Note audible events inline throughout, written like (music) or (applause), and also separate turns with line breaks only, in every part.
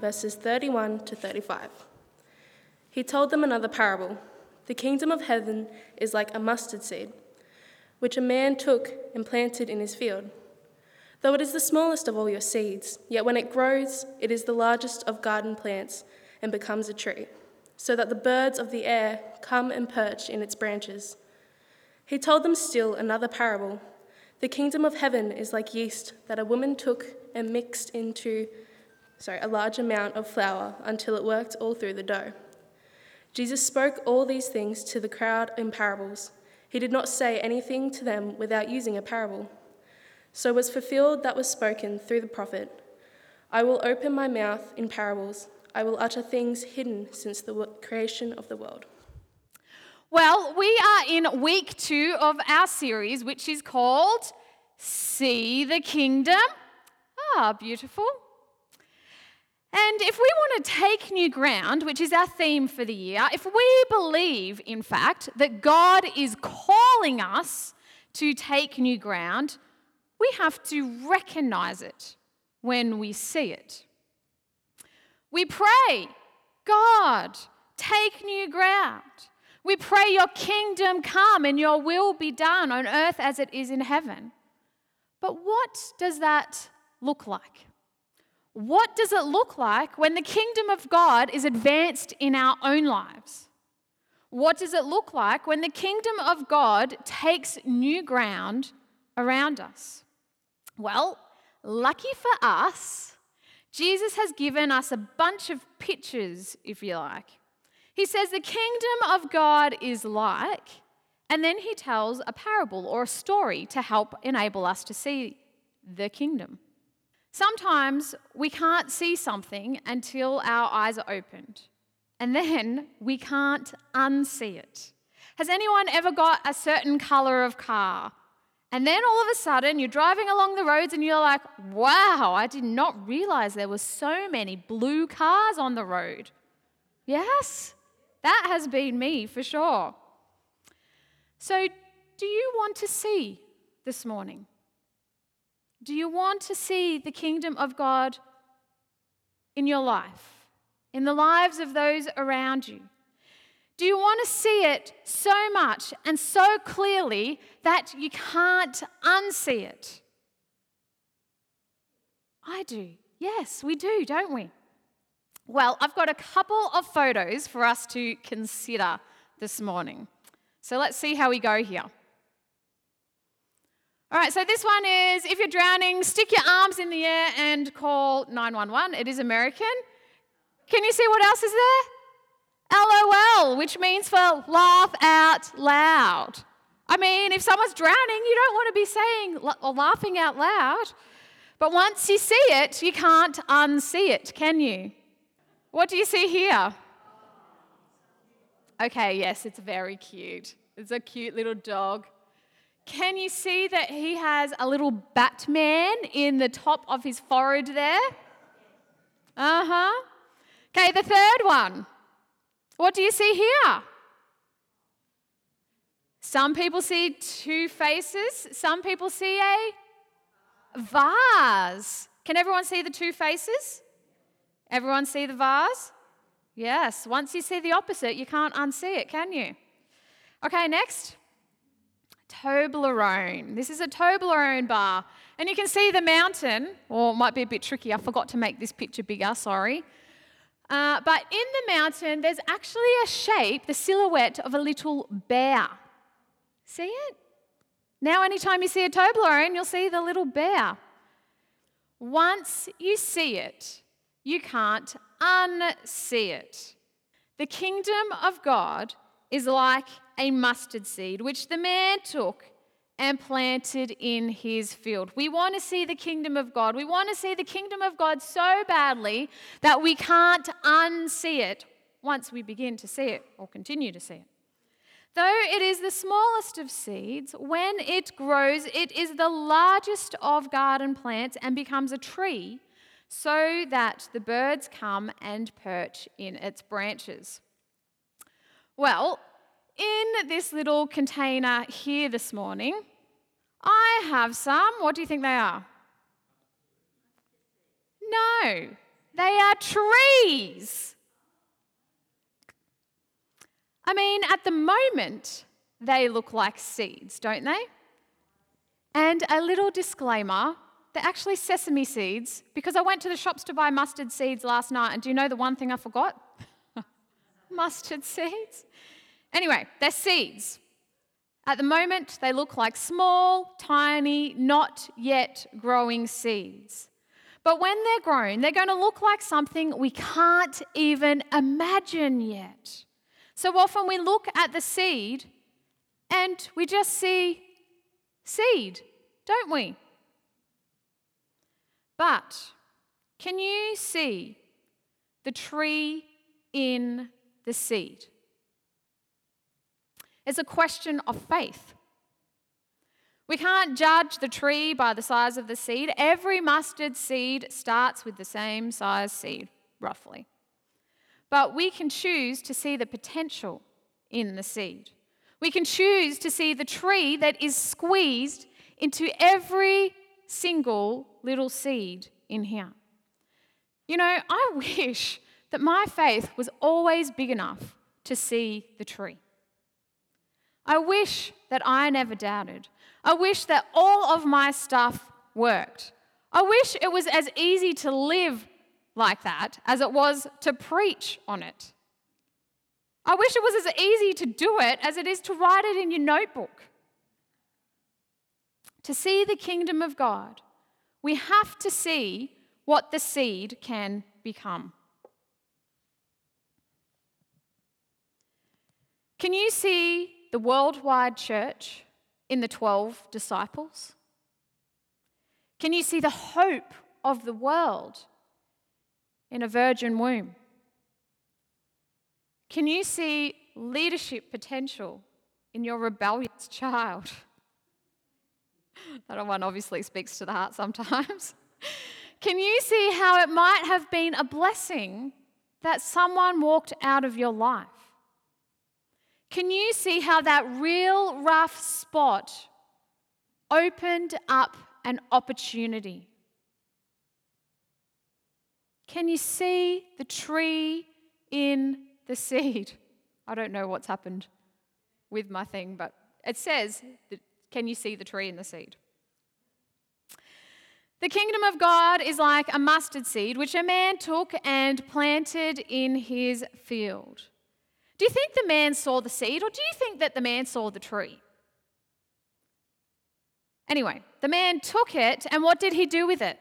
verses 31 to 35. He told them another parable The kingdom of heaven is like a mustard seed, which a man took and planted in his field. Though it is the smallest of all your seeds, yet when it grows, it is the largest of garden plants and becomes a tree, so that the birds of the air come and perch in its branches. He told them still another parable. The kingdom of heaven is like yeast that a woman took and mixed into sorry, a large amount of flour until it worked all through the dough. Jesus spoke all these things to the crowd in parables. He did not say anything to them without using a parable. So was fulfilled that was spoken through the prophet I will open my mouth in parables, I will utter things hidden since the creation of the world.
Well, we are in week two of our series, which is called See the Kingdom. Ah, beautiful. And if we want to take new ground, which is our theme for the year, if we believe, in fact, that God is calling us to take new ground, we have to recognize it when we see it. We pray, God, take new ground. We pray, Your kingdom come and Your will be done on earth as it is in heaven. But what does that look like? What does it look like when the kingdom of God is advanced in our own lives? What does it look like when the kingdom of God takes new ground around us? Well, lucky for us, Jesus has given us a bunch of pictures, if you like. He says the kingdom of God is like, and then he tells a parable or a story to help enable us to see the kingdom. Sometimes we can't see something until our eyes are opened, and then we can't unsee it. Has anyone ever got a certain color of car? And then all of a sudden, you're driving along the roads and you're like, wow, I did not realize there were so many blue cars on the road. Yes, that has been me for sure. So, do you want to see this morning? Do you want to see the kingdom of God in your life, in the lives of those around you? Do you want to see it so much and so clearly that you can't unsee it? I do. Yes, we do, don't we? Well, I've got a couple of photos for us to consider this morning. So let's see how we go here. All right, so this one is if you're drowning, stick your arms in the air and call 911. It is American. Can you see what else is there? LOL, which means for laugh out loud. I mean, if someone's drowning, you don't want to be saying or laughing out loud. But once you see it, you can't unsee it, can you? What do you see here? Okay, yes, it's very cute. It's a cute little dog. Can you see that he has a little Batman in the top of his forehead there? Uh huh. Okay, the third one. What do you see here? Some people see two faces, some people see a vase. Can everyone see the two faces? Everyone see the vase? Yes. Once you see the opposite, you can't unsee it, can you? Okay, next. Toblerone. This is a Toblerone bar. And you can see the mountain, or it might be a bit tricky. I forgot to make this picture bigger, sorry. Uh, but in the mountain, there's actually a shape, the silhouette of a little bear. See it? Now, anytime you see a Toblerone, you'll see the little bear. Once you see it, you can't unsee it. The kingdom of God is like a mustard seed, which the man took and planted in his field. We want to see the kingdom of God. We want to see the kingdom of God so badly that we can't unsee it once we begin to see it or continue to see it. Though it is the smallest of seeds, when it grows, it is the largest of garden plants and becomes a tree, so that the birds come and perch in its branches. Well, in this little container here this morning, I have some. What do you think they are? No, They are trees. I mean, at the moment, they look like seeds, don't they? And a little disclaimer they're actually sesame seeds because I went to the shops to buy mustard seeds last night, and do you know the one thing I forgot? (laughs) mustard seeds. Anyway, they're seeds. At the moment, they look like small, tiny, not yet growing seeds. But when they're grown, they're going to look like something we can't even imagine yet. So often we look at the seed and we just see seed, don't we? But can you see the tree in the seed? It's a question of faith. We can't judge the tree by the size of the seed. Every mustard seed starts with the same size seed, roughly. But we can choose to see the potential in the seed. We can choose to see the tree that is squeezed into every single little seed in here. You know, I (laughs) wish that my faith was always big enough to see the tree. I wish that I never doubted. I wish that all of my stuff worked. I wish it was as easy to live like that as it was to preach on it. I wish it was as easy to do it as it is to write it in your notebook. To see the kingdom of God, we have to see what the seed can become. Can you see the worldwide church in the 12 disciples? Can you see the hope of the world in a virgin womb? Can you see leadership potential in your rebellious child? (laughs) that one obviously speaks to the heart sometimes. (laughs) Can you see how it might have been a blessing that someone walked out of your life? Can you see how that real rough spot opened up an opportunity? Can you see the tree in the seed? (laughs) I don't know what's happened with my thing, but it says, Can you see the tree in the seed? The kingdom of God is like a mustard seed which a man took and planted in his field. Do you think the man saw the seed, or do you think that the man saw the tree? Anyway, the man took it, and what did he do with it?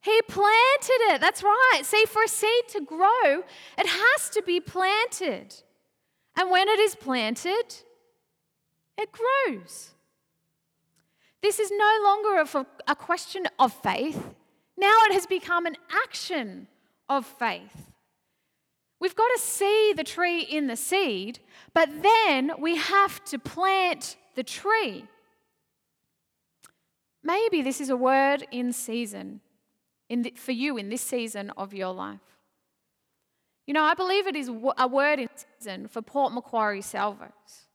He planted it. That's right. See, for a seed to grow, it has to be planted. And when it is planted, it grows. This is no longer a, question of faith. Now it has become an action of faith. We've got to see the tree in the seed, but then we have to plant the tree. Maybe this is a word in season in the, for you in this season of your life. You know, I believe it is a word in season for Port Macquarie Salvos.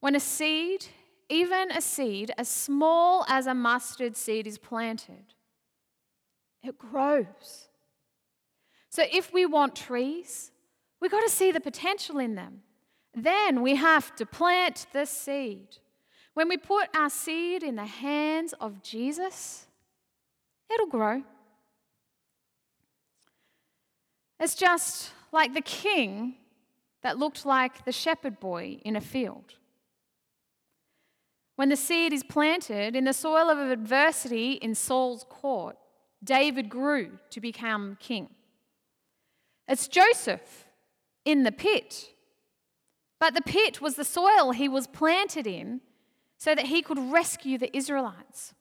When a seed, even a seed as small as a mustard seed, is planted, it grows. So if we want trees, we've got to see the potential in them. Then we have to plant the seed. When we put our seed in the hands of Jesus, it'll grow. It's just like the king that looked like the shepherd boy in a field. When the seed is planted in the soil of adversity in Saul's court, David grew to become king. It's Joseph in the pit. But the pit was the soil he was planted in so that he could rescue the Israelites.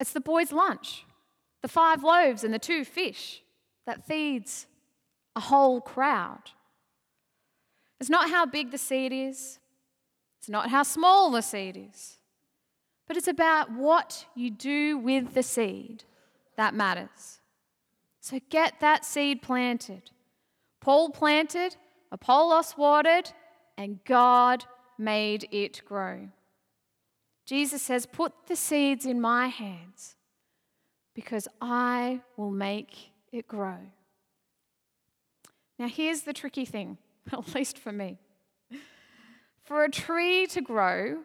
It's the boy's lunch, the five loaves and the two fish that feeds a whole crowd. It's not how big the seed is, it's not how small the seed is, but it's about what you do with the seed that matters. So get that seed planted. Paul planted, Apollos watered, and God made it grow. Jesus says, Put the seeds in my hands because I will make it grow. Now, here's the tricky thing, (laughs) at least for me. For a tree to grow,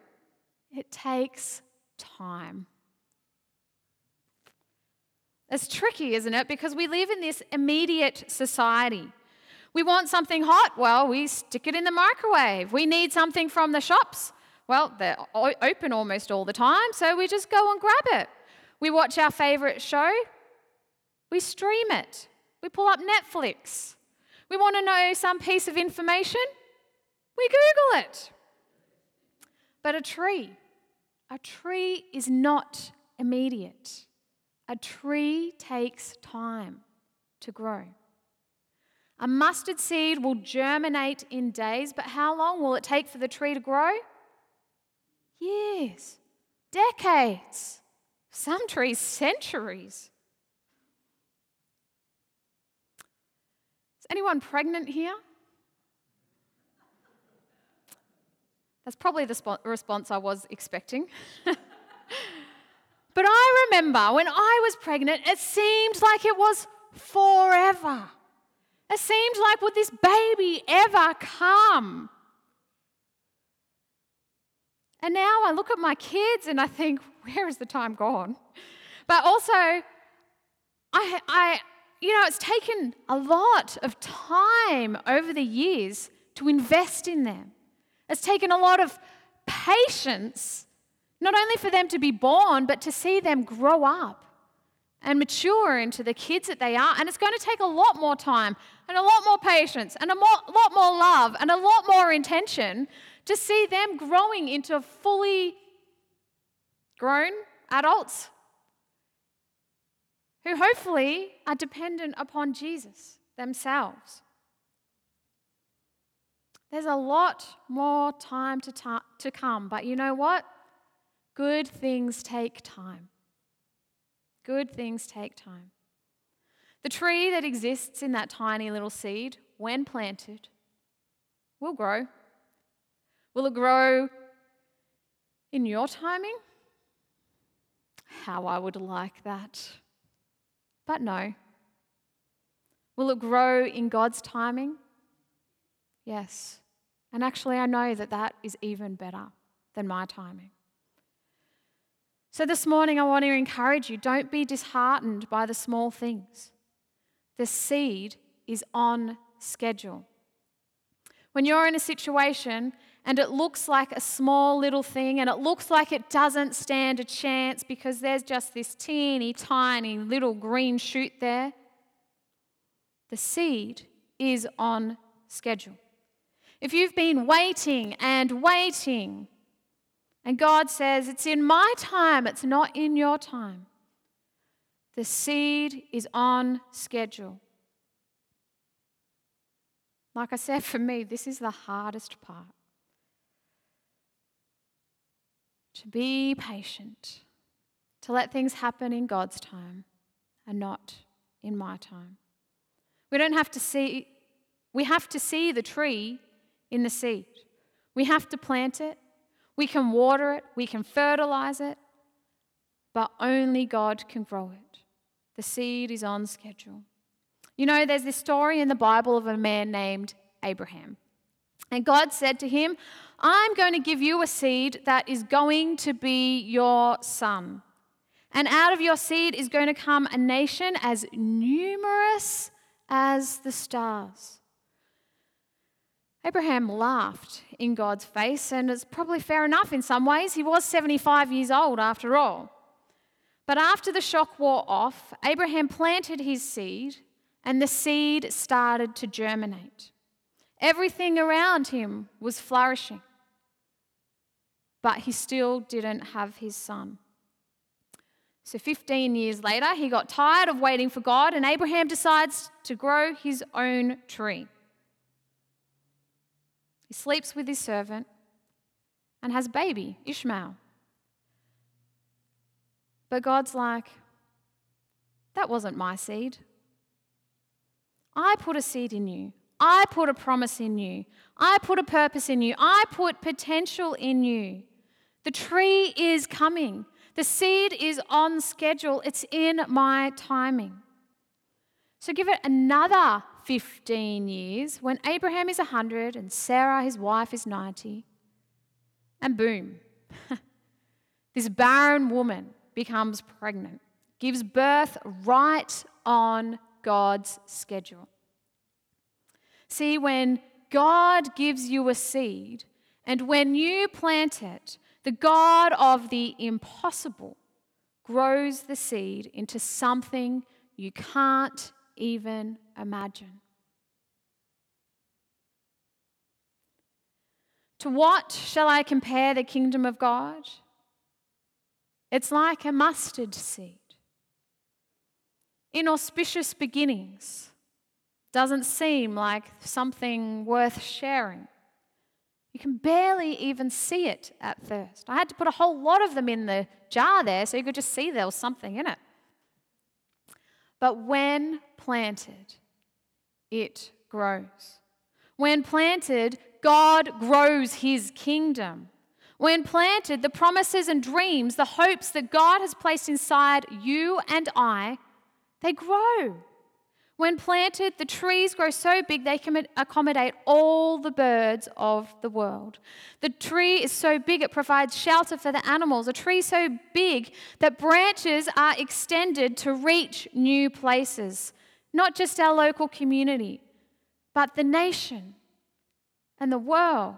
it takes time. It's tricky, isn't it? Because we live in this immediate society. We want something hot, well, we stick it in the microwave. We need something from the shops, well, they're open almost all the time, so we just go and grab it. We watch our favorite show, we stream it, we pull up Netflix. We want to know some piece of information, we Google it. But a tree, a tree is not immediate. A tree takes time to grow. A mustard seed will germinate in days, but how long will it take for the tree to grow? Years, decades, some trees, centuries. Is anyone pregnant here? That's probably the response I was expecting. (laughs) but I remember when I was pregnant, it seemed like it was forever. It seemed like, would this baby ever come? And now I look at my kids and I think, where is the time gone? But also, I, I, you know, it's taken a lot of time over the years to invest in them. It's taken a lot of patience, not only for them to be born, but to see them grow up and mature into the kids that they are. And it's going to take a lot more time and a lot more patience and a more, lot more love and a lot more intention to see them growing into fully grown adults who hopefully are dependent upon Jesus themselves. There's a lot more time to, ta- to come, but you know what? Good things take time. Good things take time. The tree that exists in that tiny little seed, when planted, will grow. Will it grow in your timing? How I would like that. But no. Will it grow in God's timing? Yes. And actually, I know that that is even better than my timing. So, this morning, I want to encourage you don't be disheartened by the small things. The seed is on schedule. When you're in a situation and it looks like a small little thing and it looks like it doesn't stand a chance because there's just this teeny tiny little green shoot there, the seed is on schedule. If you've been waiting and waiting, and God says, It's in my time, it's not in your time, the seed is on schedule. Like I said, for me, this is the hardest part. to be patient, to let things happen in God's time and not in my time. We don't have to see, we have to see the tree in the seed. We have to plant it, we can water it, we can fertilize it, but only God can grow it. The seed is on schedule. You know, there's this story in the Bible of a man named Abraham. And God said to him, I'm going to give you a seed that is going to be your son. And out of your seed is going to come a nation as numerous as the stars. Abraham laughed in God's face, and it's probably fair enough in some ways. He was 75 years old after all. But after the shock wore off, Abraham planted his seed, and the seed started to germinate. Everything around him was flourishing. But he still didn't have his son. So 15 years later, he got tired of waiting for God, and Abraham decides to grow his own tree. He sleeps with his servant and has baby, Ishmael. But God's like, that wasn't my seed. I put a seed in you. I put a promise in you. I put a purpose in you. I put potential in you. The tree is coming. The seed is on schedule, it's in my timing. So give it another 15 years when Abraham is 100 and Sarah, his wife, is 90. And boom, (laughs) this barren woman becomes pregnant, gives birth right on God's schedule. See, when God gives you a seed, and when you plant it, the God of the impossible grows the seed into something you can't even imagine. To what shall I compare the kingdom of God? It's like a mustard seed. Inauspicious beginnings doesn't seem like something worth sharing. You can barely even see it at first. I had to put a whole lot of them in the jar there so you could just see there was something in it. But when planted, it grows. When planted, God grows his kingdom. When planted, the promises and dreams, the hopes that God has placed inside you and I, they grow. When planted, the trees grow so big they can accommodate all the birds of the world. The tree is so big it provides shelter for the animals. A tree so big that branches are extended to reach new places, not just our local community, but the nation and the world.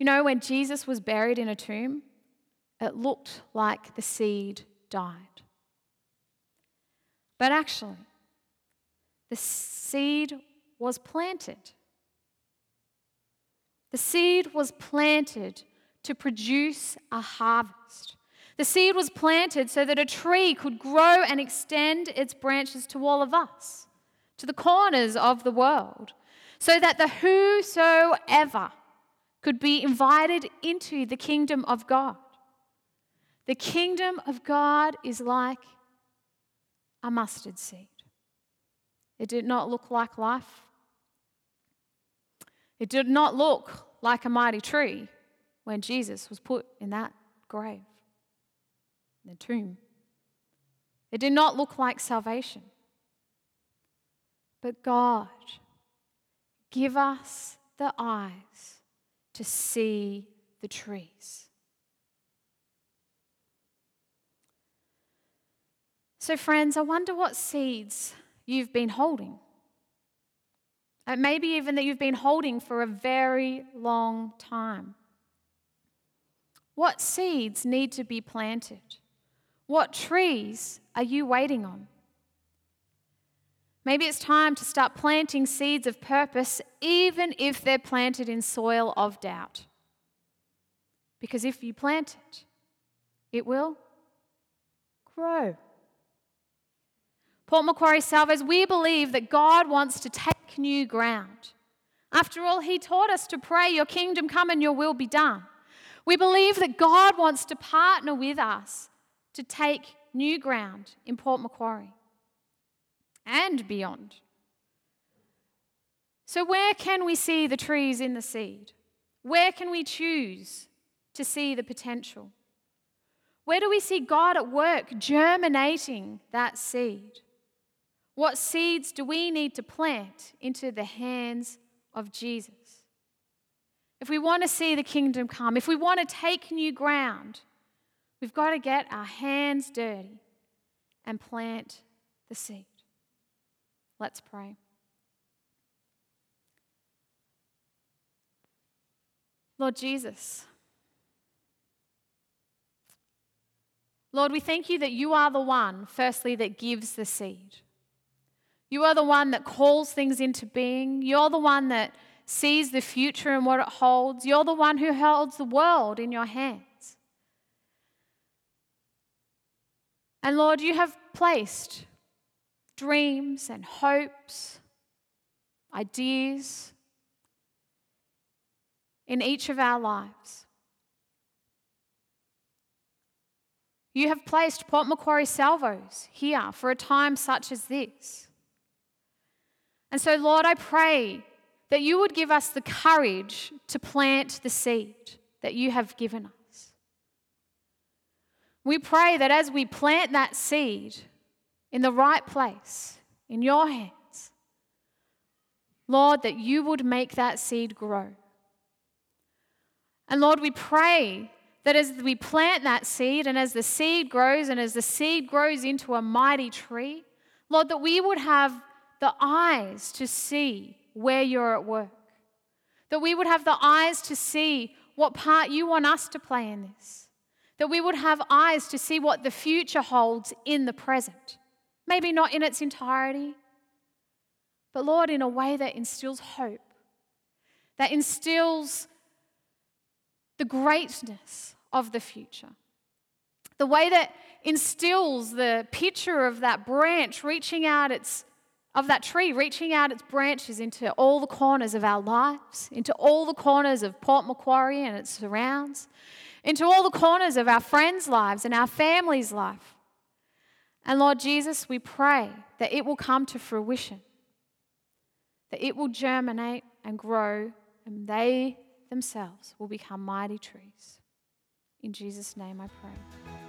You know, when Jesus was buried in a tomb, it looked like the seed died. But actually, the seed was planted. The seed was planted to produce a harvest. The seed was planted so that a tree could grow and extend its branches to all of us, to the corners of the world, so that the whosoever could be invited into the kingdom of God. The kingdom of God is like a mustard seed. It did not look like life. It did not look like a mighty tree when Jesus was put in that grave, in the tomb. It did not look like salvation. But God, give us the eyes to see the trees. So, friends, I wonder what seeds you've been holding. Uh, it may be even that you've been holding for a very long time. What seeds need to be planted? What trees are you waiting on? Maybe it's time to start planting seeds of purpose, even if they're planted in soil of doubt. Because if you plant it, it will grow. Port Macquarie Salvos, we believe that God wants to take new ground. After all, He taught us to pray, Your kingdom come and Your will be done. We believe that God wants to partner with us to take new ground in Port Macquarie and beyond. So, where can we see the trees in the seed? Where can we choose to see the potential? Where do we see God at work germinating that seed? What seeds do we need to plant into the hands of Jesus? If we want to see the kingdom come, if we want to take new ground, we've got to get our hands dirty and plant the seed. Let's pray. Lord Jesus, Lord, we thank you that you are the one, firstly, that gives the seed. You are the one that calls things into being. You're the one that sees the future and what it holds. You're the one who holds the world in your hands. And Lord, you have placed dreams and hopes, ideas in each of our lives. You have placed Port Macquarie Salvos here for a time such as this. And so, Lord, I pray that you would give us the courage to plant the seed that you have given us. We pray that as we plant that seed in the right place, in your hands, Lord, that you would make that seed grow. And Lord, we pray that as we plant that seed and as the seed grows and as the seed grows into a mighty tree, Lord, that we would have the eyes to see where you're at work. That we would have the eyes to see what part you want us to play in this. That we would have eyes to see what the future holds in the present. Maybe not in its entirety, but Lord, in a way that instills hope, that instills the greatness of the future. The way that instills the picture of that branch reaching out its of that tree reaching out its branches into all the corners of our lives, into all the corners of Port Macquarie and its surrounds, into all the corners of our friends' lives and our families' life. And Lord Jesus, we pray that it will come to fruition, that it will germinate and grow, and they themselves will become mighty trees. In Jesus' name I pray.